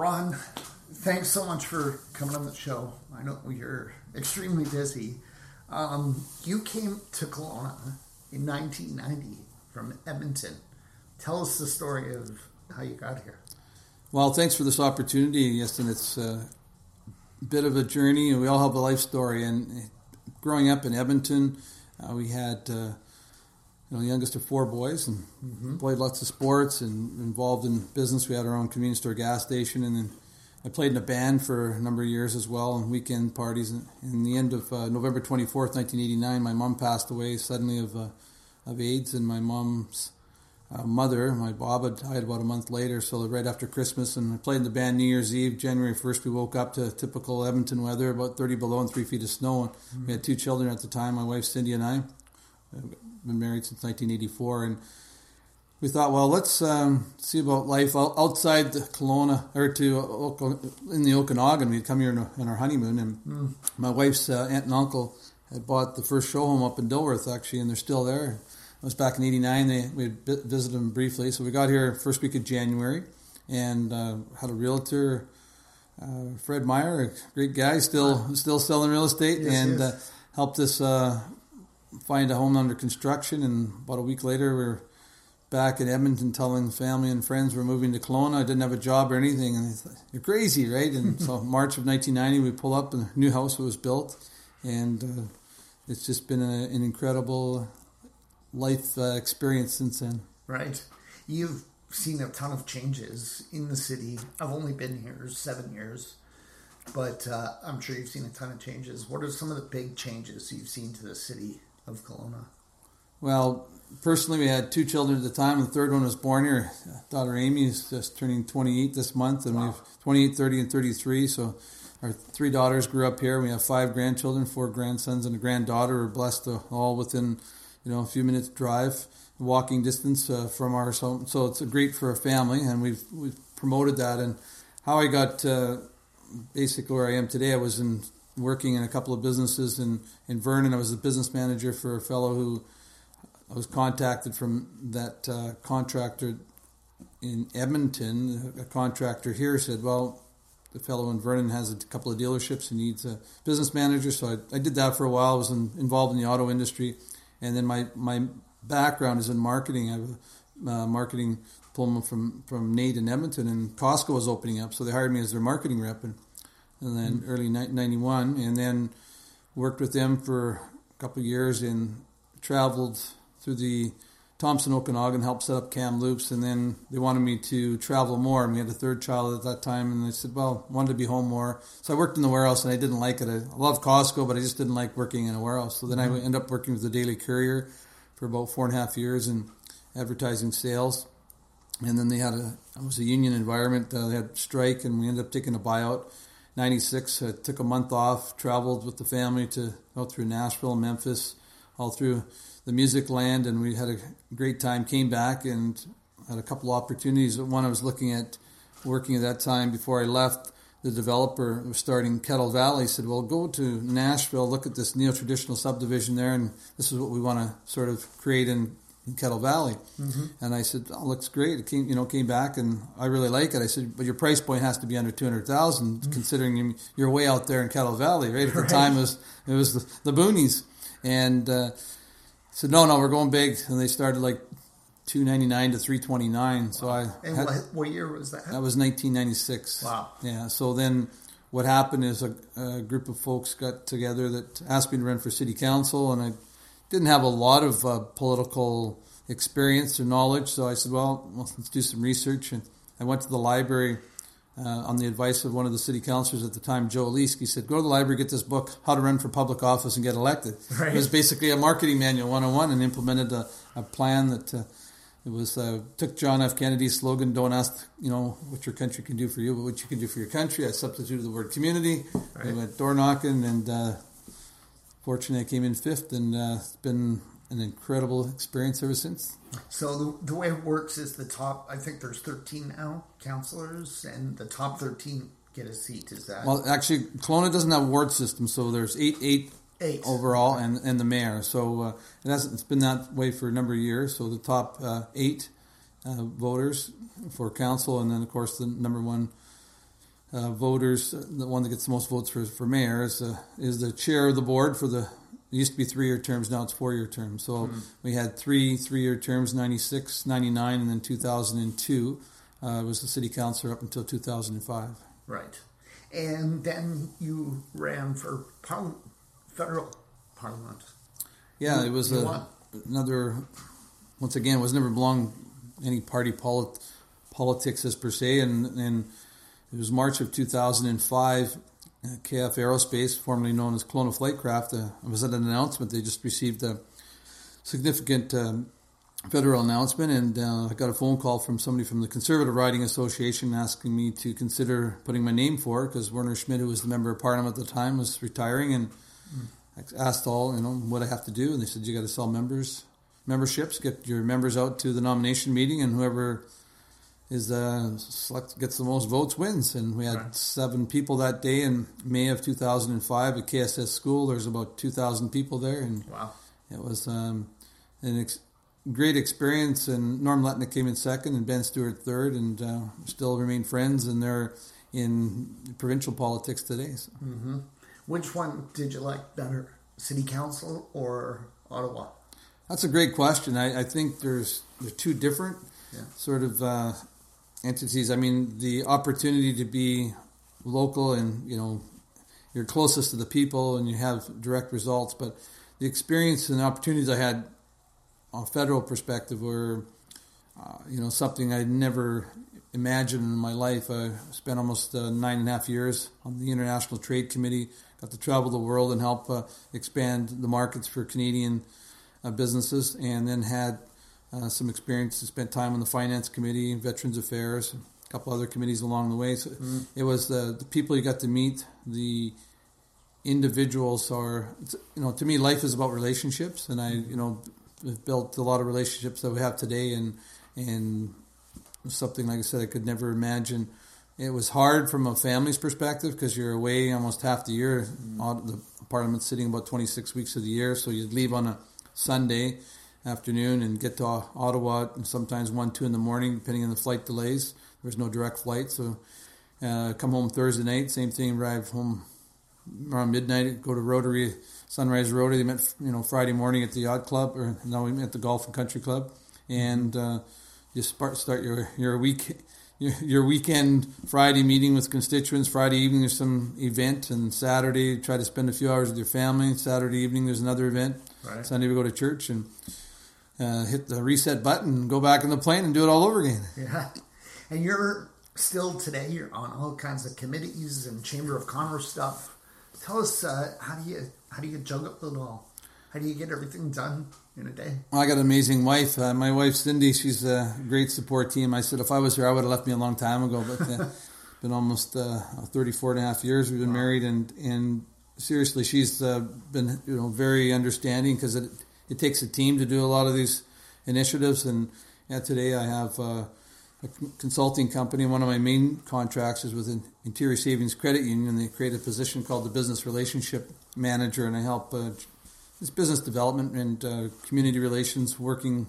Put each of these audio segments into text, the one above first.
Ron, thanks so much for coming on the show. I know you're extremely busy. Um, you came to Kelowna in 1990 from Edmonton. Tell us the story of how you got here. Well, thanks for this opportunity, Yes, and It's a bit of a journey, and we all have a life story. And growing up in Edmonton, uh, we had uh, you know, youngest of four boys, and mm-hmm. played lots of sports and involved in business. We had our own convenience store gas station, and then I played in a band for a number of years as well, and weekend parties. And in the end of uh, November twenty fourth, nineteen eighty nine, my mom passed away suddenly of uh, of AIDS, and my mom's uh, mother, my Baba, died about a month later. So right after Christmas, and I played in the band New Year's Eve, January first. We woke up to typical Edmonton weather, about thirty below and three feet of snow. And mm-hmm. we had two children at the time, my wife Cindy and I been married since 1984, and we thought, well, let's um, see about life outside the Kelowna or to in the Okanagan. We'd come here on our honeymoon, and mm. my wife's uh, aunt and uncle had bought the first show home up in Dilworth, actually, and they're still there. It was back in '89. They we visited them briefly, so we got here first week of January, and uh, had a realtor. Uh, Fred Meyer, a great guy, still still selling real estate, yes, and yes. Uh, helped us uh, find a home under construction, and about a week later, we are back in Edmonton telling family and friends we're moving to Kelowna. I didn't have a job or anything, and they thought, you're crazy, right? And so March of 1990, we pull up, and a new house was built, and uh, it's just been a, an incredible life uh, experience since then. Right. You've seen a ton of changes in the city. I've only been here seven years, but uh, I'm sure you've seen a ton of changes. What are some of the big changes you've seen to the city of Kelowna? Well, personally, we had two children at the time. The third one was born here. Daughter Amy is just turning 28 this month, and wow. we have 28, 30, and 33. So our three daughters grew up here. We have five grandchildren, four grandsons, and a granddaughter. We're blessed to all within you know a few minutes drive, walking distance uh, from our home. So it's a great for a family, and we've we've promoted that. And how I got uh, basically where I am today, I was in working in a couple of businesses in, in Vernon. I was a business manager for a fellow who I was contacted from that uh, contractor in Edmonton. A contractor here said, Well, the fellow in Vernon has a couple of dealerships. He needs a business manager. So I, I did that for a while. I was in, involved in the auto industry. And then my, my background is in marketing. I have a uh, marketing diploma from, from NAIT in Edmonton, and Costco was opening up. So they hired me as their marketing rep. And and then mm-hmm. early '91, and then worked with them for a couple of years and traveled through the Thompson Okanagan, helped set up Kamloops, and then they wanted me to travel more. And we had a third child at that time, and they said, "Well, wanted to be home more." So I worked in the warehouse, and I didn't like it. I love Costco, but I just didn't like working in a warehouse. So then mm-hmm. I ended up working with the Daily Courier for about four and a half years in advertising sales. And then they had a it was a union environment. Uh, they had strike, and we ended up taking a buyout 96, I took a month off, traveled with the family to out through Nashville, Memphis, all through the music land, and we had a great time. Came back and had a couple opportunities. One I was looking at working at that time before I left. The developer was starting Kettle Valley said, "Well, go to Nashville, look at this neo-traditional subdivision there, and this is what we want to sort of create in in Kettle Valley. Mm-hmm. And I said, oh, looks great. It came, you know, came back and I really like it. I said, but your price point has to be under 200,000 mm-hmm. considering you're way out there in Kettle Valley, right? At the time it was, it was the, the boonies. And, uh, said, no, no, we're going big. And they started like 299 to 329. So I, and had, what, what year was that? That was 1996. Wow. Yeah. So then what happened is a, a group of folks got together that asked me to run for city council and I, didn't have a lot of uh, political experience or knowledge, so I said, well, let's do some research. And I went to the library uh, on the advice of one of the city councilors at the time, Joe Leask. He said, go to the library, get this book, How to Run for Public Office and Get Elected. Right. It was basically a marketing manual 101 and implemented a, a plan that uh, it was uh, took John F. Kennedy's slogan, "Don't ask, you know, what your country can do for you, but what you can do for your country." I substituted the word community. Right. We went door knocking, and fortunately, I came in fifth, and uh, it's been an incredible experience ever since. So the, the way it works is the top. I think there's 13 now councilors, and the top 13 get a seat. Is that well? Actually, Kelowna doesn't have a ward system, so there's eight, eight, eight. overall, and and the mayor. So uh, it has it's been that way for a number of years. So the top uh, eight uh, voters for council, and then of course the number one uh, voters, the one that gets the most votes for, for mayor, is, uh, is the chair of the board for the. It used to be three year terms, now it's four year terms. So mm-hmm. we had three three year terms 96, 99, and then 2002 uh, was the city councilor up until 2005. Right. And then you ran for federal parliament. Yeah, it was a, another, once again, it was never belonged any party polit- politics as per se, and, and it was March of 2005. Uh, KF Aerospace, formerly known as Kelowna Flightcraft, uh, was at an announcement. They just received a significant um, federal announcement, and uh, I got a phone call from somebody from the Conservative Riding Association asking me to consider putting my name for it because Werner Schmidt, who was the member of parliament at the time, was retiring, and mm. I asked all you know what I have to do, and they said you got to sell members memberships, get your members out to the nomination meeting, and whoever is uh, select gets the most votes wins. And we had right. seven people that day in May of 2005 at KSS School. There's about 2,000 people there, and wow, it was um, an ex- great experience. And Norm Letnick came in second, and Ben Stewart third, and uh, still remain friends. And they're in provincial politics today. So. Mm-hmm. Which one did you like better, City Council or Ottawa? That's a great question. I, I think there's they're two different yeah. sort of uh, entities. I mean, the opportunity to be local and you know you're closest to the people and you have direct results, but the experience and opportunities I had on a federal perspective were uh, you know something I'd never imagined in my life. I spent almost uh, nine and a half years on the International Trade Committee. Got to travel the world and help uh, expand the markets for Canadian uh, businesses, and then had uh, some experience. Spent time on the Finance Committee, Veterans Affairs, a couple other committees along the way. So mm-hmm. it was the, the people you got to meet, the individuals are you know to me life is about relationships and i you know built a lot of relationships that we have today and and something like i said i could never imagine it was hard from a family's perspective because you're away almost half the year mm. the parliament's sitting about 26 weeks of the year so you'd leave on a sunday afternoon and get to Ottawa and sometimes one, two in the morning, depending on the flight delays. There was no direct flight, so uh, come home Thursday night. Same thing. Arrive home around midnight. Go to Rotary, Sunrise Rotary. They met you know Friday morning at the yacht club, or now we met at the Golf and Country Club, and uh, you start start your your week. Your, your weekend Friday meeting with constituents. Friday evening there's some event, and Saturday try to spend a few hours with your family. Saturday evening there's another event. Right. Sunday we go to church, and uh, hit the reset button, go back in the plane, and do it all over again. Yeah, and you're still today. You're on all kinds of committees and Chamber of Commerce stuff. Tell us uh, how do you how do you juggle it all? How do you get everything done in a day? Well, I got an amazing wife. Uh, my wife Cindy, she's a great support team. I said if I was her, I would have left me a long time ago. But uh, been almost uh, 34 and a half years we've been wow. married, and and seriously, she's uh, been you know very understanding because it it takes a team to do a lot of these initiatives. And yeah, today I have uh, a consulting company. One of my main contracts is with Interior Savings Credit Union. They create a position called the Business Relationship Manager, and I help uh, this business development and uh, community relations working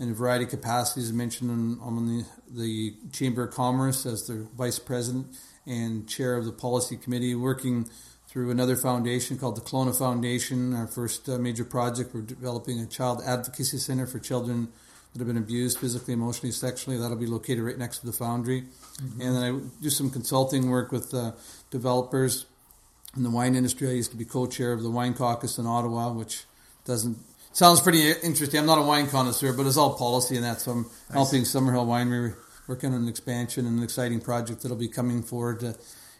in a variety of capacities. I mentioned on, on the, the Chamber of Commerce as the vice president and chair of the policy committee, working through another foundation called the Kelowna Foundation. Our first uh, major project, we're developing a child advocacy center for children that have been abused physically, emotionally, sexually. That'll be located right next to the foundry. Mm-hmm. And then I do some consulting work with uh, developers in the wine industry. I used to be co-chair of the Wine Caucus in Ottawa, which doesn't sounds pretty interesting. I'm not a wine connoisseur, but it's all policy and that. So I'm helping Summerhill Winery working on an expansion and an exciting project that'll be coming forward. Uh,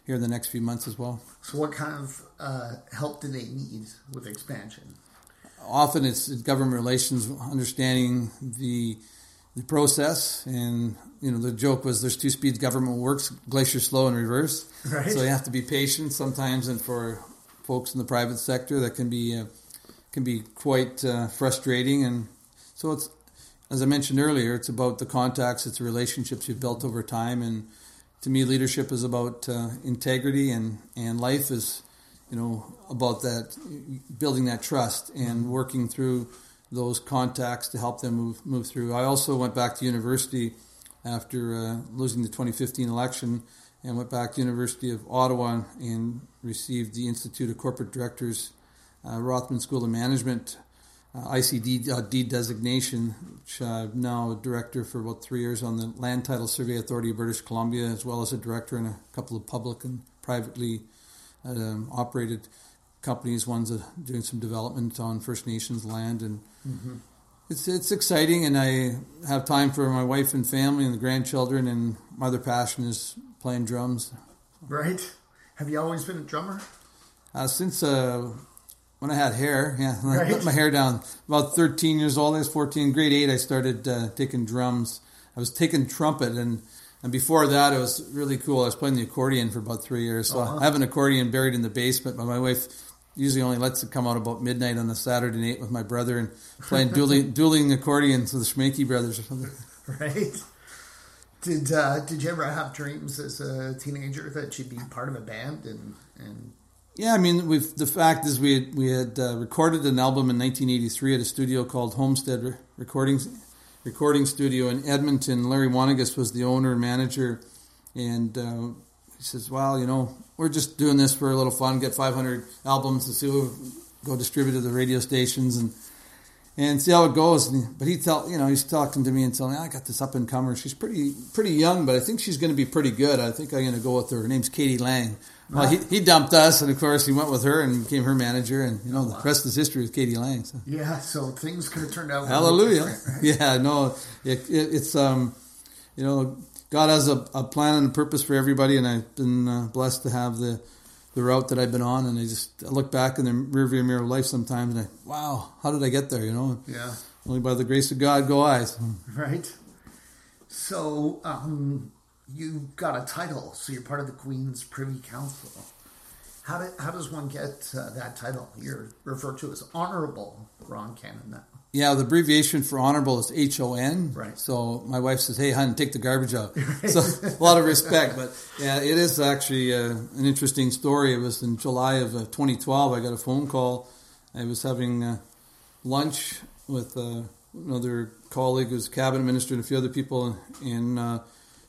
here in the next few months as well. So, what kind of uh, help do they need with expansion? Often it's government relations, understanding the the process, and you know the joke was there's two speeds government works: glacier slow and reverse. Right. So you have to be patient sometimes, and for folks in the private sector, that can be uh, can be quite uh, frustrating. And so it's as I mentioned earlier, it's about the contacts, it's the relationships you've built over time, and to me, leadership is about uh, integrity, and and life is, you know, about that building that trust and working through those contacts to help them move move through. I also went back to university after uh, losing the 2015 election and went back to University of Ottawa and received the Institute of Corporate Directors uh, Rotman School of Management uh, ICD uh, D designation, which I'm now a director for about three years on the Land Title Survey Authority of British Columbia, as well as a director in a couple of public and privately um, operated companies. One's uh, doing some development on First Nations land, and mm-hmm. it's it's exciting. And I have time for my wife and family and the grandchildren. And my other passion is playing drums. Right. Have you always been a drummer? Uh, since uh, when I had hair. Yeah, right. I put my hair down. About 13 years old, I was 14. Grade eight, I started uh, taking drums. I was taking trumpet, and and before that, it was really cool. I was playing the accordion for about three years. So uh-huh. I have an accordion buried in the basement, but my wife usually only lets it come out about midnight on the Saturday night with my brother and playing dueling, dueling accordions with the Schmakey brothers or something. Right. Did uh, Did you ever have dreams as a teenager that you'd be part of a band and and yeah, I mean, we've, the fact is we had, we had uh, recorded an album in 1983 at a studio called Homestead Recording Recording Studio in Edmonton. Larry Wanagas was the owner and manager, and uh, he says, "Well, you know, we're just doing this for a little fun. Get 500 albums to see who go distribute to the radio stations and." and see how it goes. But he tell you know he's talking to me and telling me I got this up and comer. She's pretty pretty young, but I think she's going to be pretty good. I think I'm going to go with her. Her name's k.d. lang. Well, he, he dumped us, and of course he went with her and became her manager, and you know the rest is history with k.d. lang. So. Yeah, so things could have turned out. Hallelujah! Right? Yeah, no, it, it, it's um, you know, God has a, a, plan and a purpose for everybody, and I've been uh, blessed to have the the route that I've been on, and I just I look back in the rearview mirror of life sometimes, and I wow, how did I get there? You know, yeah, only by the grace of God go I. Right. So, um, you got a title, so you're part of the Queen's Privy Council. How, did, how does one get uh, that title? You're referred to as Honorable Ron Cannan now. Yeah, the abbreviation for honorable is H O N. Right. So my wife says, "Hey, hon, take the garbage out." so a lot of respect, but yeah, it is actually uh, an interesting story. It was in July of uh, 2012. I got a phone call. I was having uh, lunch with uh, another colleague who's cabinet minister and a few other people in uh,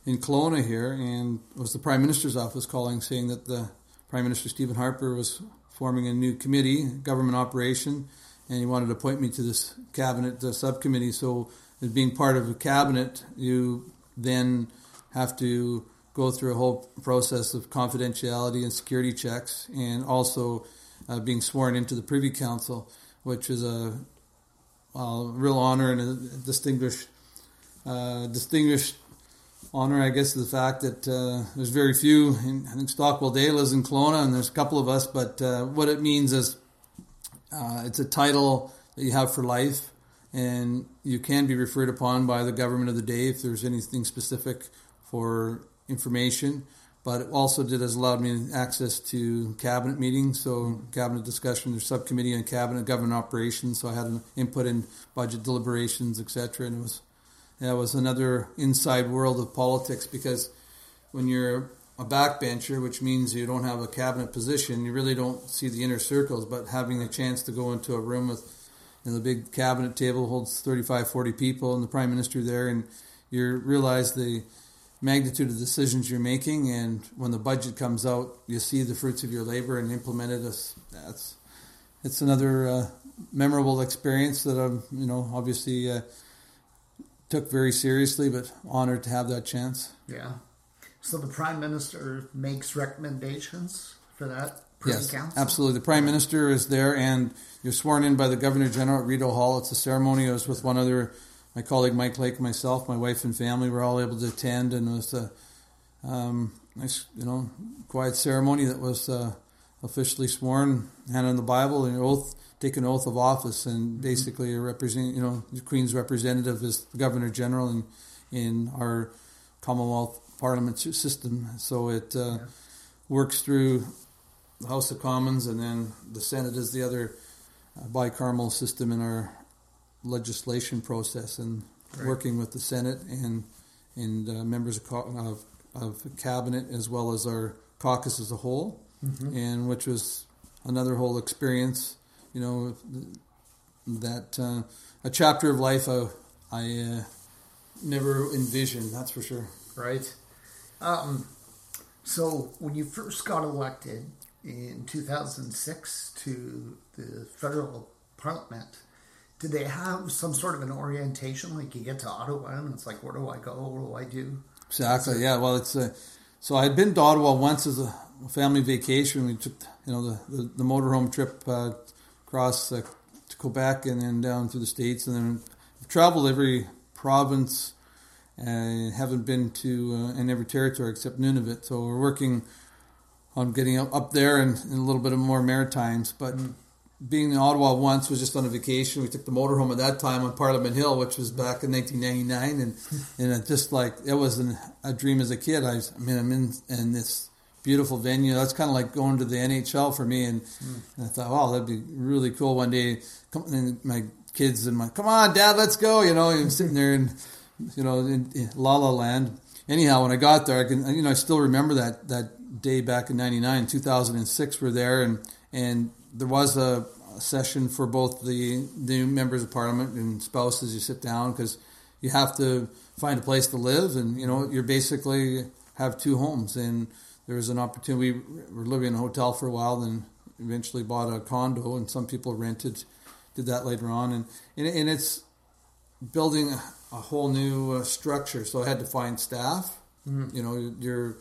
in Kelowna here, and it was the Prime Minister's office calling, saying that the Prime Minister Stephen Harper was forming a new committee, government operation, and he wanted to appoint me to this cabinet uh, subcommittee. So, as being part of a cabinet, you then have to go through a whole process of confidentiality and security checks, and also uh, being sworn into the Privy Council, which is a real honor and a distinguished uh, distinguished honor, I guess, the fact that uh, there's very few. In, I think Stockwell Day is in Kelowna, and there's a couple of us. But uh, what it means is uh, it's a title that you have for life, and you can be referred upon by the government of the day if there's anything specific for information. But it also did has allowed me access to cabinet meetings, so cabinet discussion. There's subcommittee on cabinet government operations, so I had an input in budget deliberations, etc. And it was that was another inside world of politics because when you're a backbencher, which means you don't have a cabinet position, you really don't see the inner circles. But having the chance to go into a room with you know, the big cabinet table holds 35, 40 people, and the prime minister there, and you realize the magnitude of decisions you're making. And when the budget comes out, you see the fruits of your labor and implement it. That's it's another uh, memorable experience that I'm, you know, obviously. Uh, took very seriously, but honored to have that chance. Yeah. So the prime minister makes recommendations for that. yes, council? absolutely. The prime minister is there, and you're sworn in by the governor general at Rideau Hall. It's a ceremony. I was with one other, my colleague Mike Lake, myself, my wife and family. We're all able to attend, and it was a um, nice, you know, quiet ceremony that was uh, officially sworn, handed the Bible, and oath take an oath of office and basically a represent, you know, the Queen's representative is the Governor General in, in our Commonwealth Parliament system. So it uh, yeah. works through the House of Commons and then the Senate is the other uh, bicameral system in our legislation process and working with the Senate and and uh, members of, of, of cabinet as well as our caucus as a whole, mm-hmm. and which was another whole experience you know, that uh, a chapter of life I, I uh, never envisioned. That's for sure. Right. Um, So, when you first got elected in 2006 to the federal parliament, did they have some sort of an orientation? Like you get to Ottawa and it's like, where do I go? What do I do? Exactly. Yeah. Well, it's uh, so I'd been to Ottawa once as a family vacation. We took you know the the, the motorhome trip uh, across uh, to Quebec and then down through the states, and then traveled every province. and haven't been to uh, in every territory except Nunavut. So we're working on getting up, up there and, and a little bit of more maritimes. But mm. being in Ottawa once was just on a vacation. We took the motorhome at that time on Parliament Hill, which was back in 1999, and and it just like it was an, a dream as a kid. I, was, I mean, I'm in, in this beautiful venue. That's kind of like going to the NHL for me. And, mm. and I thought, wow, that'd be really cool one day. Come, and my kids and my, come on, Dad, let's go. You know, I'm sitting there and you know, in, in La La Land. Anyhow, when I got there, I can, you know, I still remember that that day back in '99, 2006. We're there, and and there was a, a session for both the new members of Parliament and spouses. You sit down because you have to find a place to live, and you know, you're basically have two homes. And there was an opportunity. We were living in a hotel for a while, then eventually bought a condo, and some people rented. Did that later on, and and, and it's building a whole new uh, structure. So I had to find staff. Mm-hmm. You know, you're.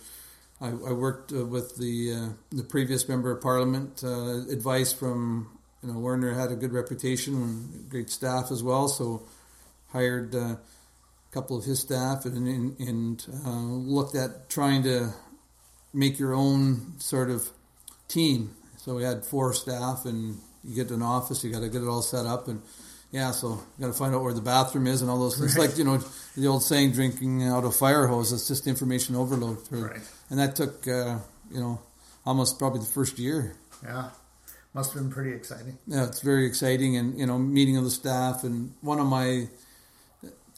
I, I worked uh, with the uh, the previous member of parliament. Uh, advice from you know Werner had a good reputation and great staff as well. So hired uh, a couple of his staff and and, and uh, looked at trying to make your own sort of team. So we had four staff, and you get an office, you got to get it all set up and yeah, so you got to find out where the bathroom is and all those things. Right. Like you know the old saying, drinking out of fire hose. It's just information overload. For, right. And that took uh, you know almost probably the first year. Yeah, must have been pretty exciting. Yeah, it's very exciting, and you know meeting of the staff. And one of my,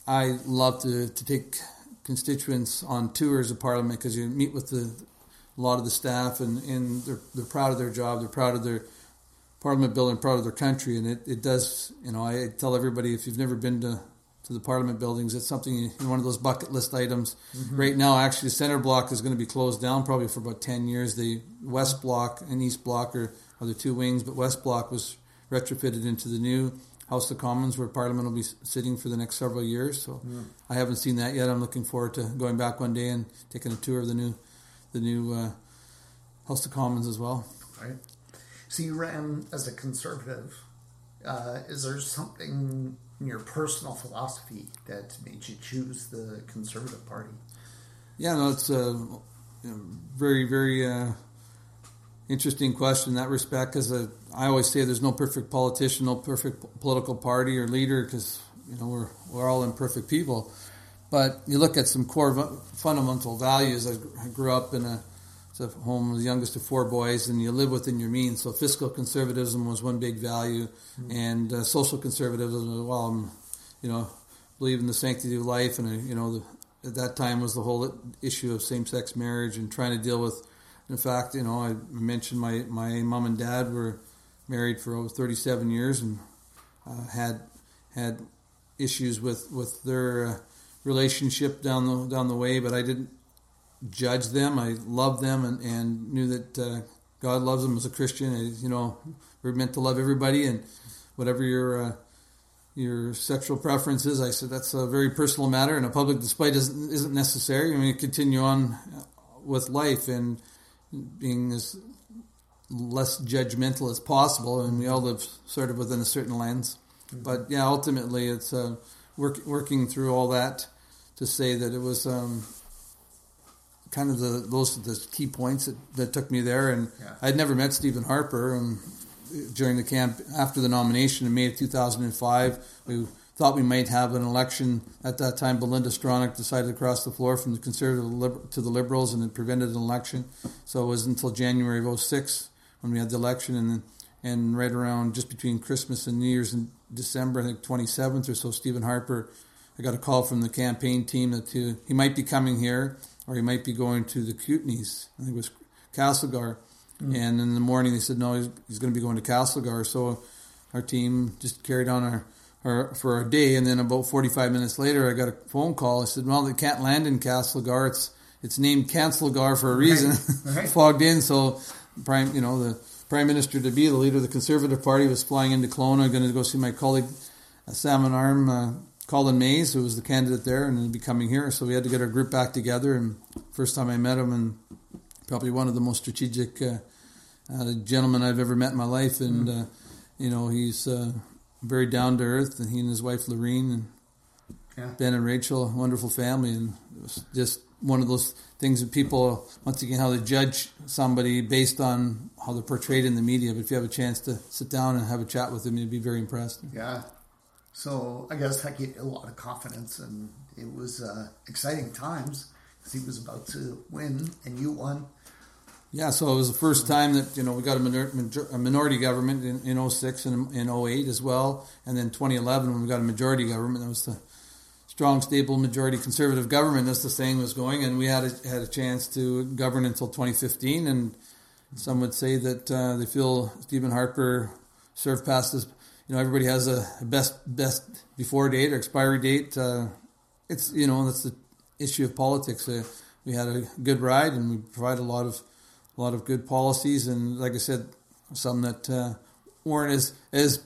I love to to take constituents on tours of Parliament because you meet with the a lot of the staff, and and they're they're proud of their job. They're proud of their Parliament building, proud of their country, and it, it does. You know, I tell everybody if you've never been to to the Parliament buildings, it's something in one of those bucket list items. Mm-hmm. Right now, actually, the center block is going to be closed down probably for about ten years. The west block and east block are, are the two wings, but west block was retrofitted into the new House of Commons where Parliament will be sitting for the next several years. So yeah. I haven't seen that yet. I'm looking forward to going back one day and taking a tour of the new the new uh, House of Commons as well. Right. So you ran as a conservative. Uh, is there something in your personal philosophy that made you choose the Conservative Party? Yeah, no, it's a very, very uh, interesting question in that respect. Because uh, I always say there's no perfect politician, no perfect political party or leader, because you know we're we're all imperfect people. But you look at some core fundamental values. I grew up in a a home the youngest of four boys, and you live within your means. So fiscal conservatism was one big value, mm-hmm. and uh, social conservatism. Well, I'm, you know, believe in the sanctity of life, and uh, you know, the, at that time was the whole issue of same-sex marriage and trying to deal with. In fact, you know, I mentioned my my mom and dad were married for over 37 years and uh, had had issues with with their uh, relationship down the down the way, but I didn't judge them. I loved them and, and knew that uh, God loves them as a Christian. And, you know, we're meant to love everybody, and whatever your uh, your sexual preferences, I said that's a very personal matter, and a public display doesn't isn't necessary. I mean, continue on with life and being as less judgmental as possible, and we all live sort of within a certain lens. But yeah, ultimately, it's uh, work, working through all that to say that it was um, kind of the those are the key points that, that took me there. And yeah. I'd never met Stephen Harper, and during the camp after the nomination in May of 2005, we thought we might have an election at that time. Belinda Stronach decided to cross the floor from the Conservative to the Liberals, and it prevented an election. So it was until January of 06 when we had the election, and and right around just between Christmas and New Year's in December, I think 27th or so, Stephen Harper. I got a call from the campaign team that he, he might be coming here or he might be going to the Kootenays. I think it was Castlegar. Mm. And in the morning they said, no, he's, he's going to be going to Castlegar. So our team just carried on our, our, for a day. And then about 45 minutes later, I got a phone call. I said, well, they can't land in Castlegar. It's, it's named Cancelgar for a reason. Right, right. Fogged in, so prime, you know, the prime minister to be, the leader of the Conservative Party, was flying into Kelowna, going to go see my colleague, uh, Salmon Arm, uh, Colin Mayes, who was the candidate there, and be coming here. So we had to get our group back together. And first time I met him, and probably one of the most strategic uh, uh, gentlemen I've ever met in my life. And uh, you know, he's uh, very down to earth, and he and his wife Laureen and Yeah. Ben and Rachel, wonderful family, and it was just one of those things that people, once again, how they judge somebody based on how they're portrayed in the media. But if you have a chance to sit down and have a chat with him, you'd be very impressed. Yeah. So I guess gave you a lot of confidence, and it was uh, exciting times because he was about to win, and you won. Yeah, so it was the first time that you know we got a, minor, a minority government in, in 06 and in 08 as well, and then 2011 when we got a majority government, that was the strong, stable majority conservative government, as the saying was going, and we had a, had a chance to govern until 2015, and some would say that uh, they feel Stephen Harper served past his. You know, everybody has a best best before date or expiry date. Uh, it's you know that's the issue of politics. Uh, we had a good ride, and we provide a lot of a lot of good policies, and like I said, some that uh, weren't as as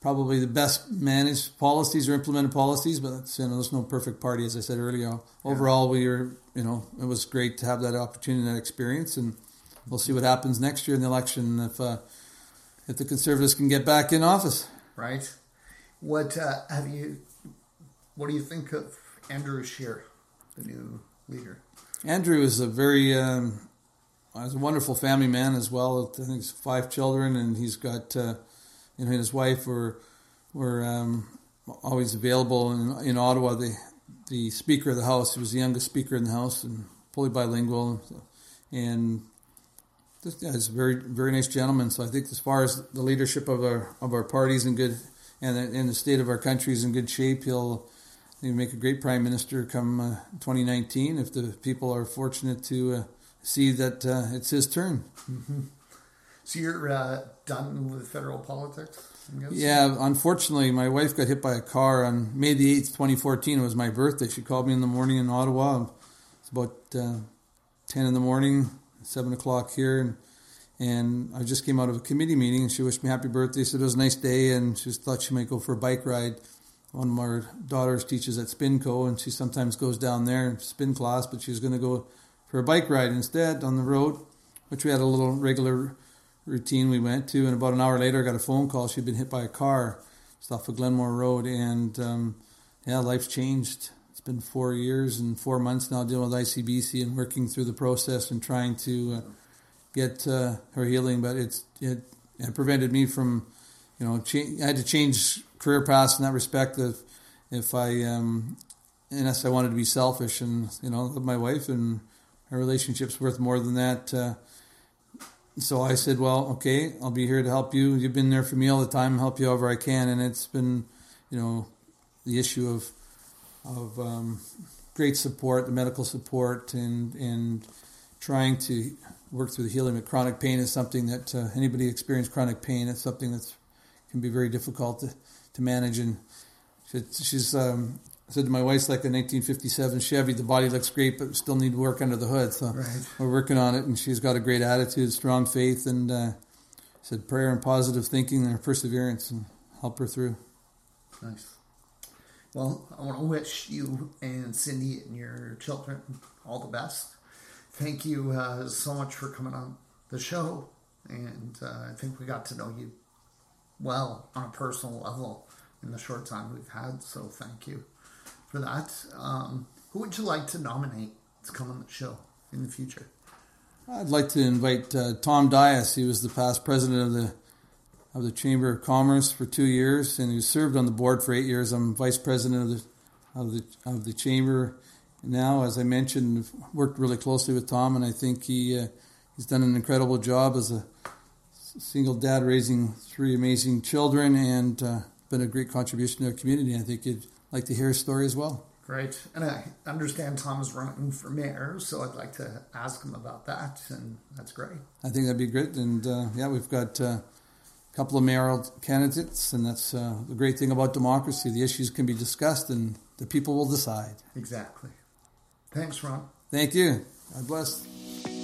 probably the best managed policies or implemented policies, but you know, there's no perfect party, as I said earlier. Overall, we were, you know, it was great to have that opportunity, and that experience, and we'll see what happens next year in the election if uh, if the Conservatives can get back in office. Right. What uh, have you? What do you think of Andrew Scheer, the new leader? Andrew is a very, um, he's a wonderful family man as well. I think he's five children, and he's got, uh, you know, his wife were were um, always available in, in Ottawa. The the Speaker of the House, he was the youngest Speaker in the House, and fully bilingual, and this guy is a very very nice gentleman. So I think as far as the leadership of our of our parties in good and the, and the state of our country is in good shape, he'll. He'll make a great prime minister come uh, 2019 if the people are fortunate to uh, see that uh, it's his turn. So you're uh, done with federal politics? Yeah, unfortunately, my wife got hit by a car on May the 8th, 2014. It was my birthday. She called me in the morning in Ottawa. It's about uh, 10 in the morning, 7 o'clock here. And, and I just came out of a committee meeting and she wished me happy birthday. Said it was a nice day and she just thought she might go for a bike ride. One of our daughters teaches at Spinco and she sometimes goes down there and spin class, but she was going to go for a bike ride instead on the road, which we had a little regular routine we went to. And about an hour later, I got a phone call. She'd been hit by a car just off of Glenmore Road. And um, yeah, life's changed. It's been four years and four months now dealing with ICBC and working through the process and trying to uh, get uh, her healing. But it's it, it prevented me from, you know, cha- I had to change career paths in that respect. If if I, um, unless I wanted to be selfish and you know, my wife and our relationship's worth more than that. Uh, so I said, well, okay, I'll be here to help you. You've been there for me all the time, help you however I can. And it's been, you know, the issue of of um, great support, the medical support, and and trying to work through the healing. But chronic pain is something that uh, anybody experienced chronic pain. It's something that can be very difficult to, to manage. And she, she's um, said to my wife's like a 1957 Chevy. The body looks great, but still need work under the hood. So Right. we're working on it. And she's got a great attitude, strong faith, and uh, said prayer and positive thinking and perseverance, and help her through. Nice. Well, I want to wish you and Cindy and your children all the best. Thank you uh, so much for coming on the show, and uh, I think we got to know you well on a personal level in the short time we've had. So thank you for that. Um, who would you like to nominate to come on the show in the future? I'd like to invite uh, Tom Dyas. He was the past president of the of the Chamber of Commerce for two years, and he served on the board for eight years. I'm vice president of the of the of the chamber now. As I mentioned, worked really closely with Tom, and I think he uh, he's done an incredible job as a single dad raising three amazing children, and uh, been a great contribution to our community. I think you'd like to hear his story as well. Great. And I understand Tom is running for mayor, so I'd like to ask him about that, and that's great. I think that'd be great. And uh, yeah, we've got uh, a couple of mayoral candidates, and that's uh, the great thing about democracy. The issues can be discussed, and the people will decide. Exactly. Thanks, Ron. Thank you. God bless.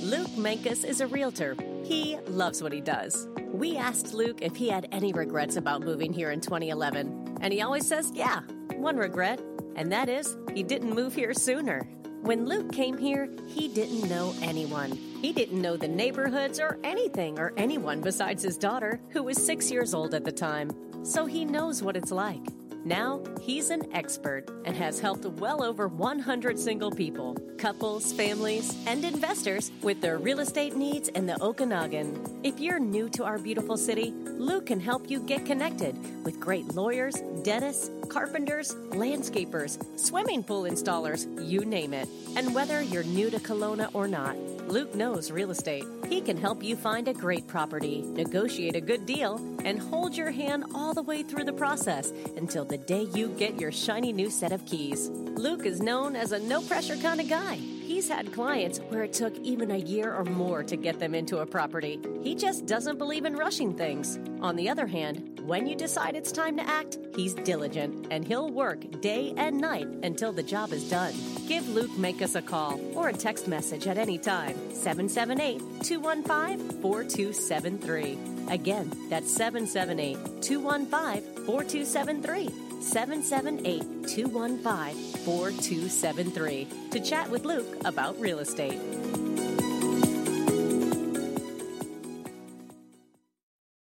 Luke Mankus is a realtor. He loves what he does. We asked Luke if he had any regrets about moving here in 2011, and he always says, yeah, one regret, and that is he didn't move here sooner. When Luke came here, he didn't know anyone. He didn't know the neighborhoods or anything or anyone besides his daughter, who was six years old at the time. So he knows what it's like. Now, he's an expert and has helped well over 100 single people, couples, families, and investors with their real estate needs in the Okanagan. If you're new to our beautiful city, Luke can help you get connected with great lawyers, dentists, carpenters, landscapers, swimming pool installers, you name it. And whether you're new to Kelowna or not, Luke knows real estate. He can help you find a great property, negotiate a good deal, and hold your hand all the way through the process until the day you get your shiny new set of keys. Luke is known as a no pressure kind of guy. He's had clients where it took even a year or more to get them into a property. He just doesn't believe in rushing things. On the other hand, when you decide it's time to act, he's diligent and he'll work day and night until the job is done. Give Luke Mankus a call or a text message at any time 778 215 4273. Again, that's 778 215 4273. 778 215 4273 to chat with Luke about real estate.